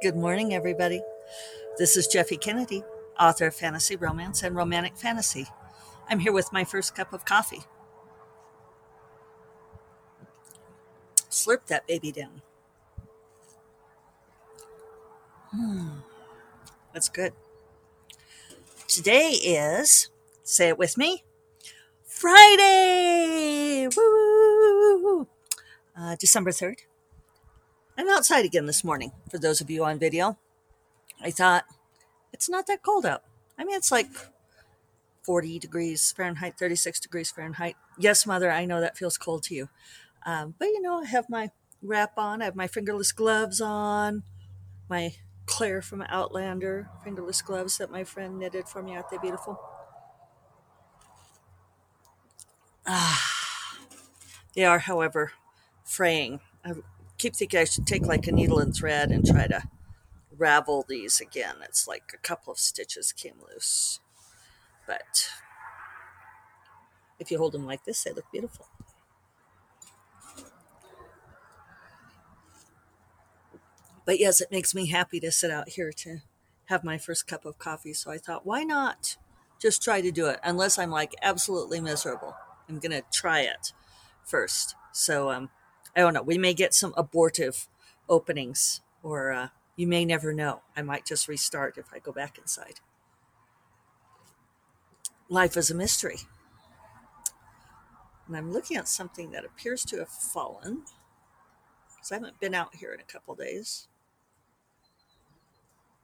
Good morning, everybody. This is Jeffe Kennedy, author of fantasy romance and romantic fantasy. I'm here with my first cup of coffee. Slurp that baby down. Hmm, that's good. Today is, say it with me, Friday! Woo! Uh, December 3rd. I'm outside again this morning, for those of you on video. I thought, it's not that cold out. I mean, it's like 40 degrees Fahrenheit, 36 degrees Fahrenheit. Yes, mother, I know that feels cold to you. Um, but you know, I have my wrap on, I have my fingerless gloves on, my Claire from Outlander fingerless gloves that my friend knitted for me. Aren't they beautiful? Ah, they are, however, fraying. I keep thinking I should take like a needle and thread and try to ravel these again. It's like a couple of stitches came loose. But if you hold them like this, they look beautiful. But yes, it makes me happy to sit out here to have my first cup of coffee. So I thought, why not just try to do it? Unless I'm like absolutely miserable, I'm going to try it first. So um, I don't know. We may get some abortive openings, or uh, you may never know. I might just restart if I go back inside. Life is a mystery. And I'm looking at something that appears to have fallen because I haven't been out here in a couple days.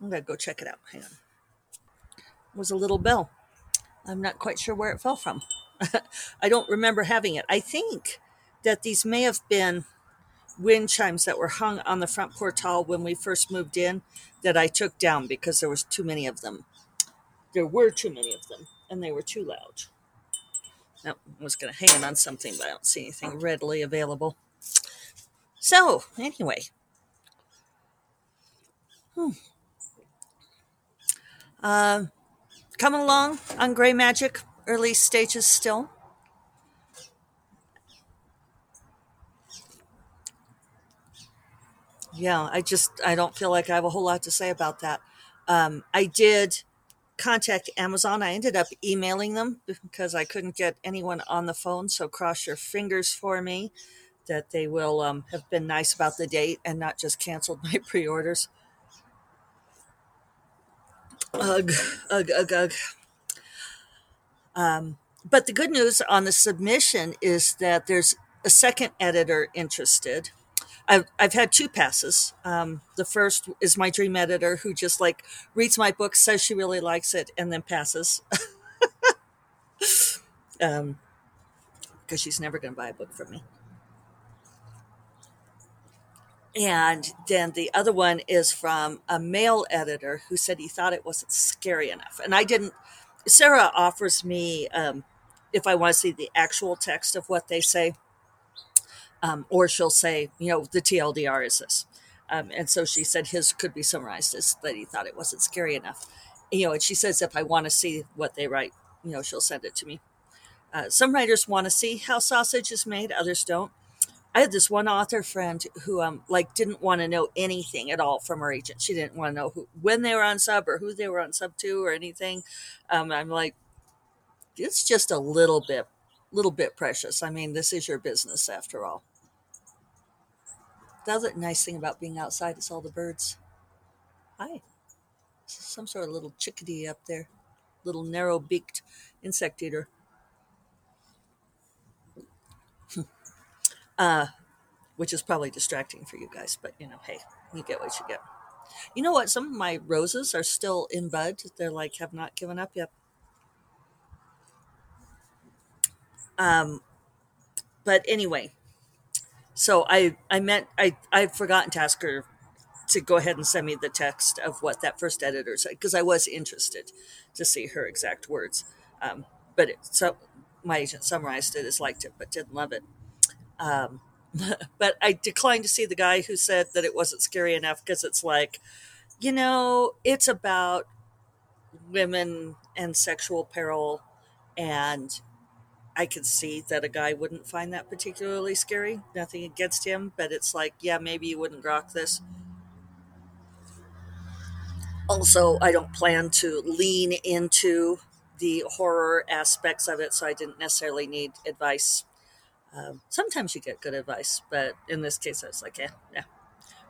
I'm going to go check it out. Hang on. It was a little bell. I'm not quite sure where it fell from. I don't remember having it. I think that these may have been wind chimes that were hung on the front portal when we first moved in that I took down because there was too many of them. There were too many of them and they were too loud. I was going to hang it on something, but I don't see anything readily available. So, anyway. Hmm. Uh, coming along on Gray Magic, early stages still. Yeah, I just I don't feel like I have a whole lot to say about that. Um, I did contact Amazon. I ended up emailing them because I couldn't get anyone on the phone. So cross your fingers for me that they will um, have been nice about the date and not just canceled my pre-orders. Ugh, ugh, ugh, ugh. Um, but the good news on the submission is that there's a second editor interested. I've, I've had two passes. Um, the first is my dream editor who just like reads my book, says she really likes it, and then passes. um, because she's never going to buy a book from me. And then the other one is from a male editor who said he thought it wasn't scary enough. And I didn't, Sarah offers me, um, if I want to see the actual text of what they say, um, or she'll say, you know, the TLDR is this. Um, and so she said his could be summarized as that he thought it wasn't scary enough. You know, and she says if I want to see what they write, you know, she'll send it to me. Uh, some writers want to see how sausage is made, others don't. I had this one author friend who um like didn't want to know anything at all from her agent. She didn't want to know who when they were on sub or who they were on sub to or anything. Um, I'm like, it's just a little bit, little bit precious. I mean, this is your business after all. The other nice thing about being outside is all the birds. Hi, some sort of little chickadee up there, little narrow beaked insect eater. uh, which is probably distracting for you guys, but you know, hey, you get what you get. You know what? Some of my roses are still in bud. They're like have not given up yet. Um, but anyway, so I I meant I I've forgotten to ask her to go ahead and send me the text of what that first editor said because I was interested to see her exact words. Um, but it, so my agent summarized it as liked it but didn't love it. Um, but I declined to see the guy who said that it wasn't scary enough because it's like, you know, it's about women and sexual peril and I could see that a guy wouldn't find that particularly scary. Nothing against him, but it's like, yeah, maybe you wouldn't grok this. Also, I don't plan to lean into the horror aspects of it, so I didn't necessarily need advice. Um, sometimes you get good advice, but in this case, I was like, yeah, yeah,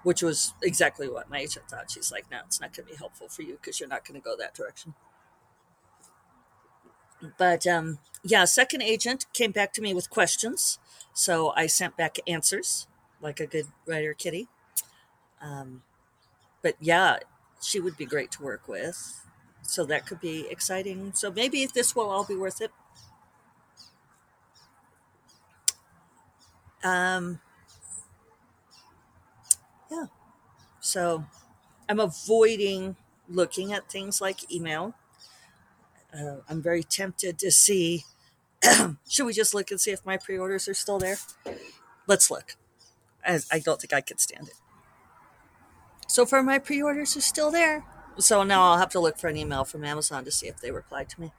which was exactly what my agent thought. She's like, no, it's not going to be helpful for you because you're not going to go that direction. But um, yeah, second agent came back to me with questions. So I sent back answers like a good writer kitty. Um, but yeah, she would be great to work with. So that could be exciting. So maybe this will all be worth it. Um, yeah. So I'm avoiding looking at things like email. Uh, I'm very tempted to see. should we just look and see if my pre orders are still there? Let's look. I, I don't think I could stand it. So far, my pre orders are still there. So now I'll have to look for an email from Amazon to see if they replied to me.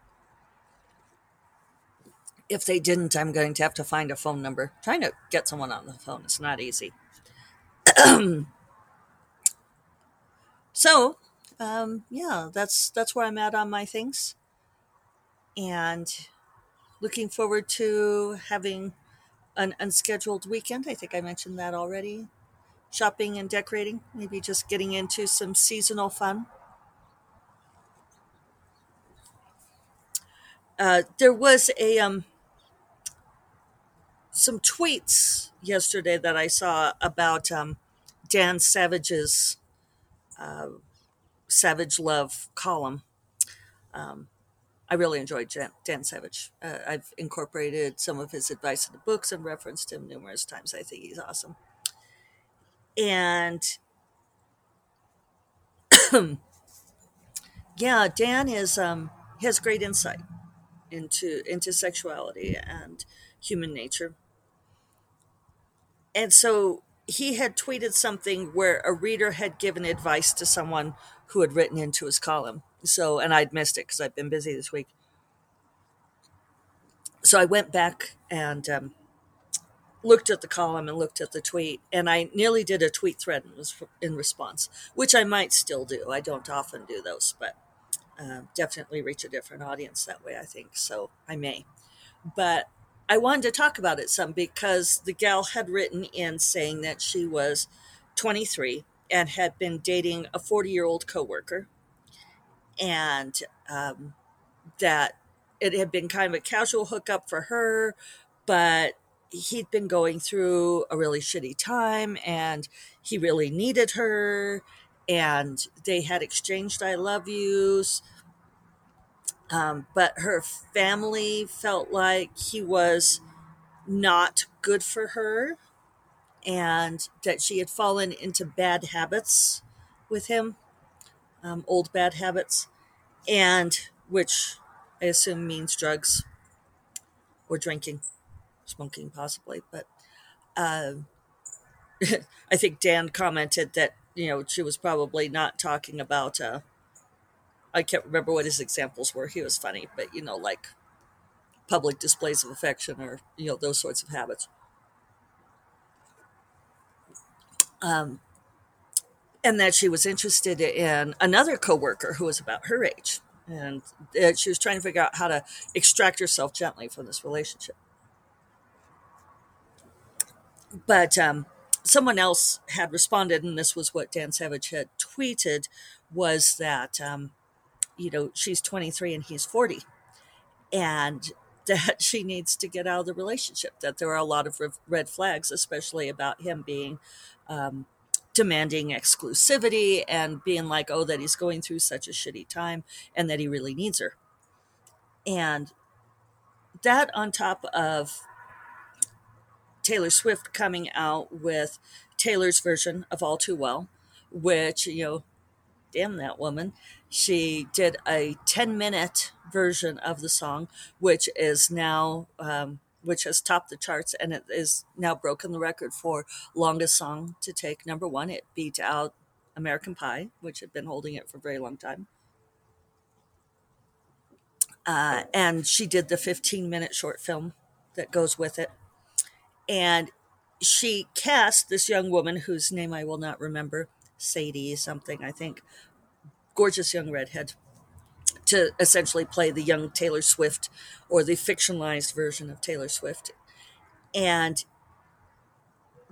If they didn't, I'm going to have to find a phone number. Trying to get someone on the phone is not easy. so, um, yeah, that's that's where I'm at on my things, and looking forward to having an unscheduled weekend. I think I mentioned that already. Shopping and decorating, maybe just getting into some seasonal fun. Uh, there was a um, some tweets yesterday that I saw about um, Dan Savage's uh, Savage Love column. Um, I really enjoyed Dan, Dan Savage. Uh, I've incorporated some of his advice in the books and referenced him numerous times. I think he's awesome. And yeah, Dan is um, has great insight into into sexuality and human nature. And so he had tweeted something where a reader had given advice to someone who had written into his column. So, and I'd missed it because I've been busy this week. So I went back and um, looked at the column and looked at the tweet, and I nearly did a tweet thread in response, which I might still do. I don't often do those, but uh, definitely reach a different audience that way, I think. So I may. But I wanted to talk about it some because the gal had written in saying that she was 23 and had been dating a 40 year old coworker, and um, that it had been kind of a casual hookup for her, but he'd been going through a really shitty time and he really needed her and they had exchanged I love yous. Um, but her family felt like he was not good for her and that she had fallen into bad habits with him, um, old bad habits, and which I assume means drugs or drinking, smoking, possibly. But uh, I think Dan commented that you know she was probably not talking about. Uh, I can't remember what his examples were. He was funny, but you know, like public displays of affection or you know those sorts of habits. Um, and that she was interested in another coworker who was about her age, and she was trying to figure out how to extract herself gently from this relationship. But um, someone else had responded, and this was what Dan Savage had tweeted, was that um, you know she's 23 and he's 40, and that she needs to get out of the relationship. That there are a lot of red flags, especially about him being um, demanding exclusivity and being like, oh, that he's going through such a shitty time and that he really needs her. And that, on top of Taylor Swift coming out with Taylor's version of All Too Well, which, you know, damn that woman. She did a 10 minute version of the song, which is now um, which has topped the charts and it is now broken the record for longest song to take number one. It beat out American Pie, which had been holding it for a very long time. Uh, and she did the 15 minute short film that goes with it. And she cast this young woman whose name I will not remember, Sadie something, I think, gorgeous young redhead to essentially play the young Taylor Swift or the fictionalized version of Taylor Swift. And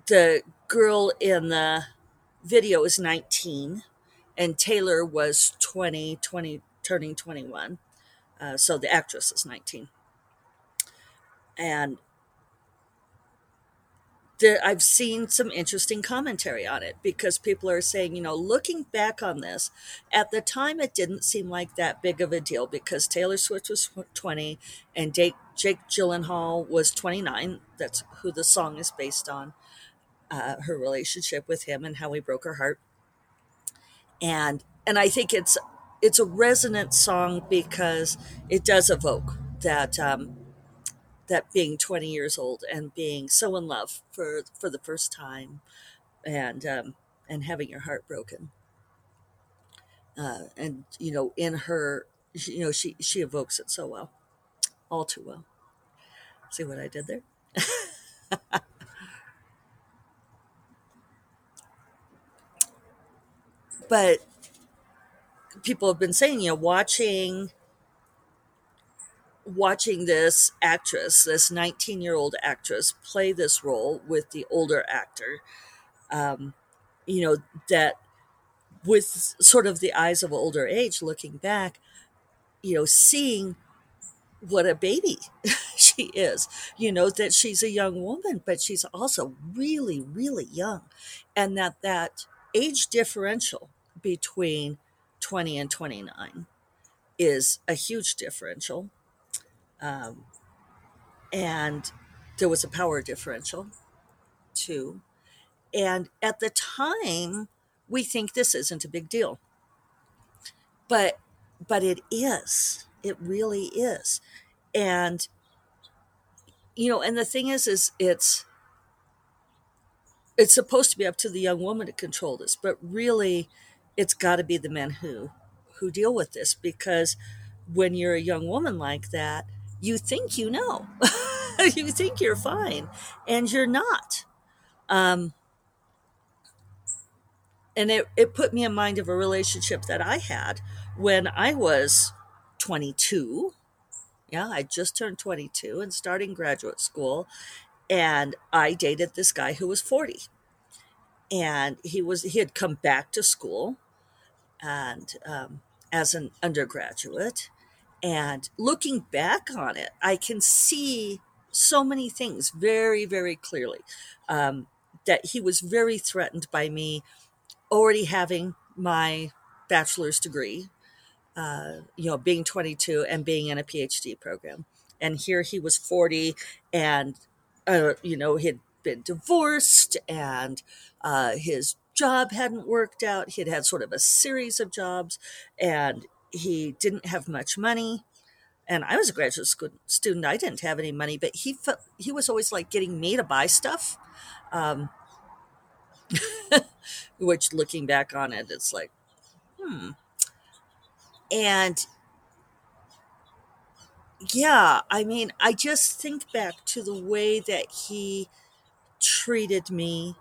the girl in the video is 19 and Taylor was 20, 20 turning 21. Uh, so the actress is 19. And I've seen some interesting commentary on it because people are saying, you know, looking back on this, at the time it didn't seem like that big of a deal because Taylor Swift was 20 and Jake, Jake Gyllenhaal was 29. That's who the song is based on, uh, her relationship with him and how he broke her heart. And and I think it's it's a resonant song because it does evoke that um, that being 20 years old and being so in love for for the first time and um, and having your heart broken. Uh, and you know in her you know she she evokes it so well all too well. See what i did there? But people have been saying you know watching watching this actress, this 19 year old actress, play this role with the older actor, um, you know, that with sort of the eyes of older age looking back, you know, seeing what a baby she is, you know, that she's a young woman, but she's also really, really young. And that that age differential between 20 and 29 is a huge differential um, and there was a power differential too. And at the time, we think this isn't a big deal. But but it is. It really is. And you know, and the thing is is it's it's supposed to be up to the young woman to control this, but really it's got to be the men who who deal with this because when you're a young woman like that, you think you know. you think you're fine, and you're not. Um, and it, it put me in mind of a relationship that I had when I was 22. Yeah, I just turned 22 and starting graduate school. And I dated this guy who was 40. And he was he had come back to school and um, as an undergraduate and looking back on it, I can see so many things very, very clearly. Um, that he was very threatened by me already having my bachelor's degree, uh, you know, being 22 and being in a PhD program. And here he was 40 and, uh, you know, he'd been divorced and uh, his job hadn't worked out. He'd had sort of a series of jobs and he didn't have much money and I was a graduate school student. I didn't have any money, but he felt, he was always like getting me to buy stuff. Um, which, looking back on it, it's like, hmm. And yeah, I mean, I just think back to the way that he treated me.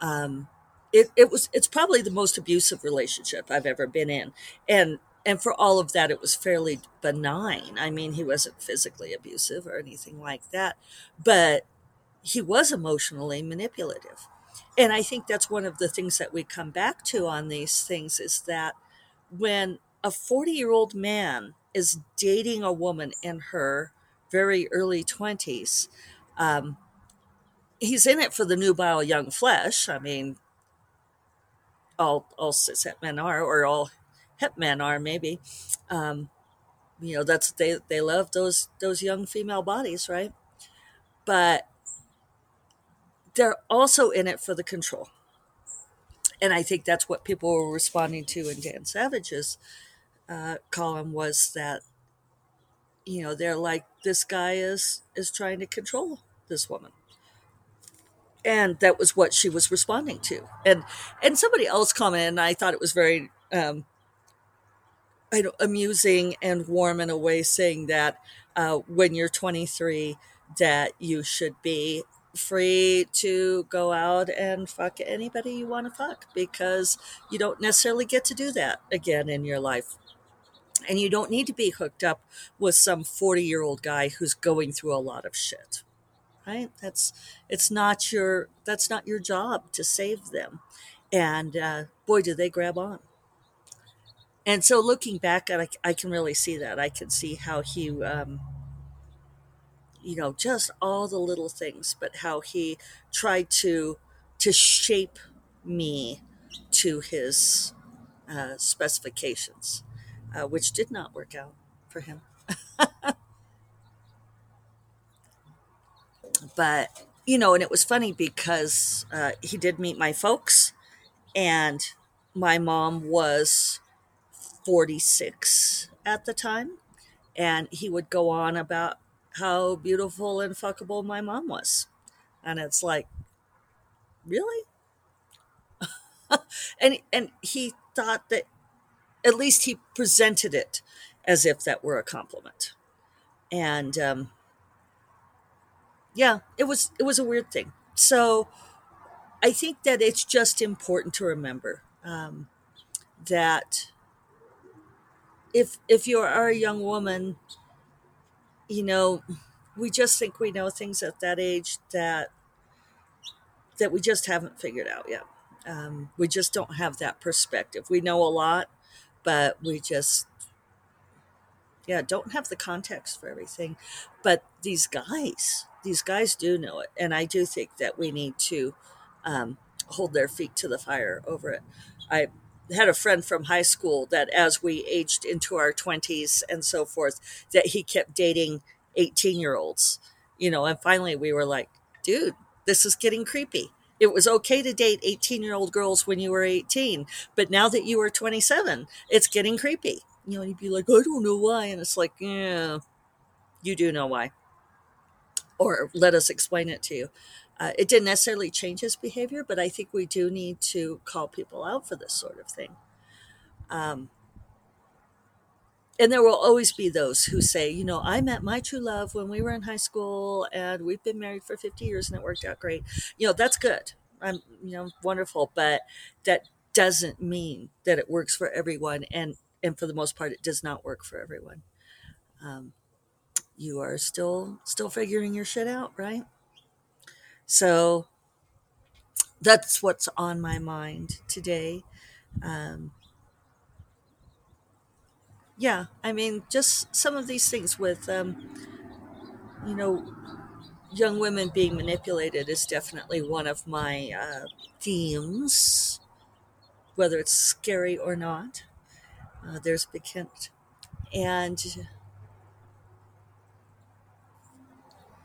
Um, it, it was it's probably the most abusive relationship I've ever been in, and and for all of that, it was fairly benign. I mean, he wasn't physically abusive or anything like that, but he was emotionally manipulative. And I think that's one of the things that we come back to on these things is that when a 40 year old man is dating a woman in her very early 20s, um, he's in it for the nubile young flesh. I mean, all all cis men are, or all hip men are maybe. Um, you know, that's they they love those those young female bodies, right? But they're also in it for the control. And I think that's what people were responding to in Dan Savage's uh, column was that, you know, they're like, this guy is is trying to control this woman and that was what she was responding to and and somebody else commented and i thought it was very um, amusing and warm in a way, saying that uh, when you're 23, that you should be free to go out and fuck anybody you want to fuck because you don't necessarily get to do that again in your life. And you don't need to be hooked up with some 40 year old guy who's going through a lot of shit. Right? That's it's not your that's not your job to save them. And uh, boy, do they grab on. And so looking back, I, I can really see that. I can see how he um, you know just all the little things but how he tried to to shape me to his uh, specifications uh, which did not work out for him but you know and it was funny because uh, he did meet my folks and my mom was 46 at the time and he would go on about how beautiful and fuckable my mom was. And it's like, really? and and he thought that at least he presented it as if that were a compliment. And um, yeah, it was it was a weird thing. So I think that it's just important to remember um, that if if you are a young woman you know, we just think we know things at that age that that we just haven't figured out yet. Um, we just don't have that perspective. We know a lot, but we just yeah don't have the context for everything. But these guys, these guys do know it, and I do think that we need to um, hold their feet to the fire over it. I had a friend from high school that as we aged into our 20s and so forth that he kept dating 18 year olds you know and finally we were like dude this is getting creepy. It was okay to date 18 year old girls when you were 18 but now that you are 27 it's getting creepy. You know you'd be like i don't know why and it's like yeah you do know why. Or let us explain it to you uh, it didn't necessarily change his behavior, but I think we do need to call people out for this sort of thing. Um, and there will always be those who say, you know, I met my true love when we were in high school and we've been married for 50 years and it worked out great. You know, that's good. I'm, you know, wonderful, but that doesn't mean that it works for everyone. And, and for the most part, it does not work for everyone. Um, you are still, still figuring your shit out, right? So that's what's on my mind today. Um, yeah, I mean, just some of these things with, um, you know, young women being manipulated is definitely one of my uh, themes, whether it's scary or not. Uh, there's Big. And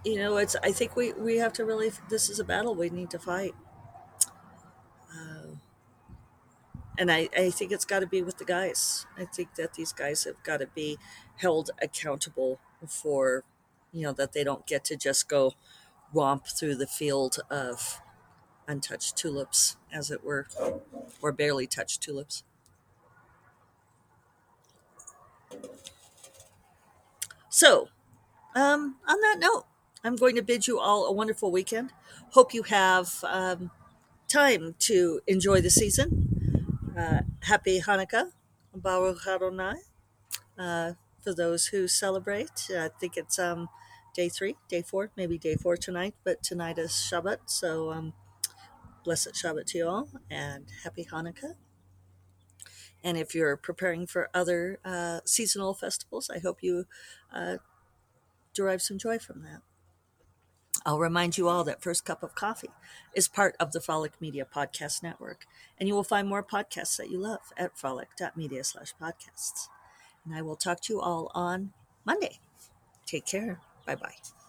you know, it's. I think we we have to really. This is a battle we need to fight. Uh, and I, I think it's got to be with the guys. I think that these guys have got to be held accountable for, you know, that they don't get to just go romp through the field of untouched tulips, as it were, or barely touched tulips. So, um, on that note, I'm going to bid you all a wonderful weekend. Hope you have um, time to enjoy the season. Uh, happy Hanukkah, Baruch Adonai. Uh, for those who celebrate, I think it's um, day three, day four, maybe day four tonight, but tonight is Shabbat. So um, blessed Shabbat to you all and happy Hanukkah. And if you're preparing for other uh, seasonal festivals, I hope you uh, derive some joy from that. I'll remind you all that First Cup of Coffee is part of the Frolic Media Podcast Network, and you will find more podcasts that you love at frolic.media slash podcasts. And I will talk to you all on Monday. Take care. Bye bye.